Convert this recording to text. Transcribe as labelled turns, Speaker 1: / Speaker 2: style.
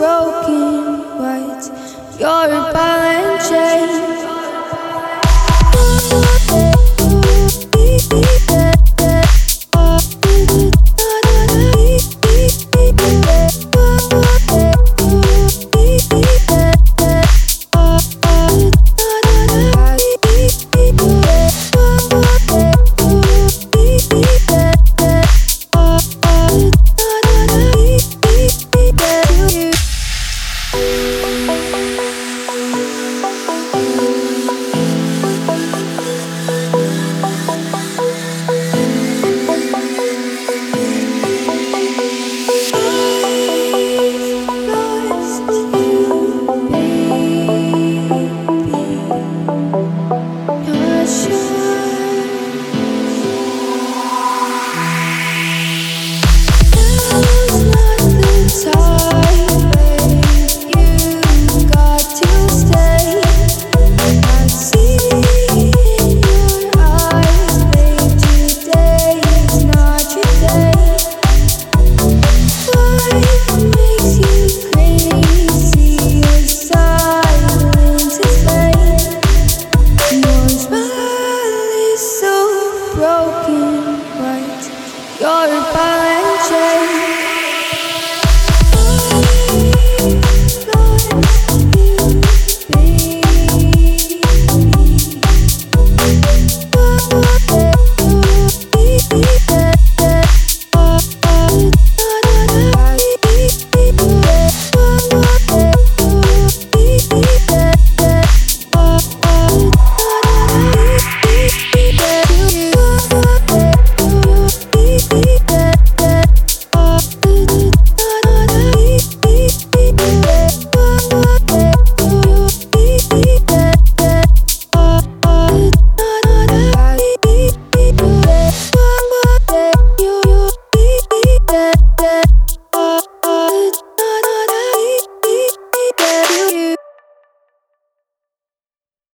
Speaker 1: Broken, but you're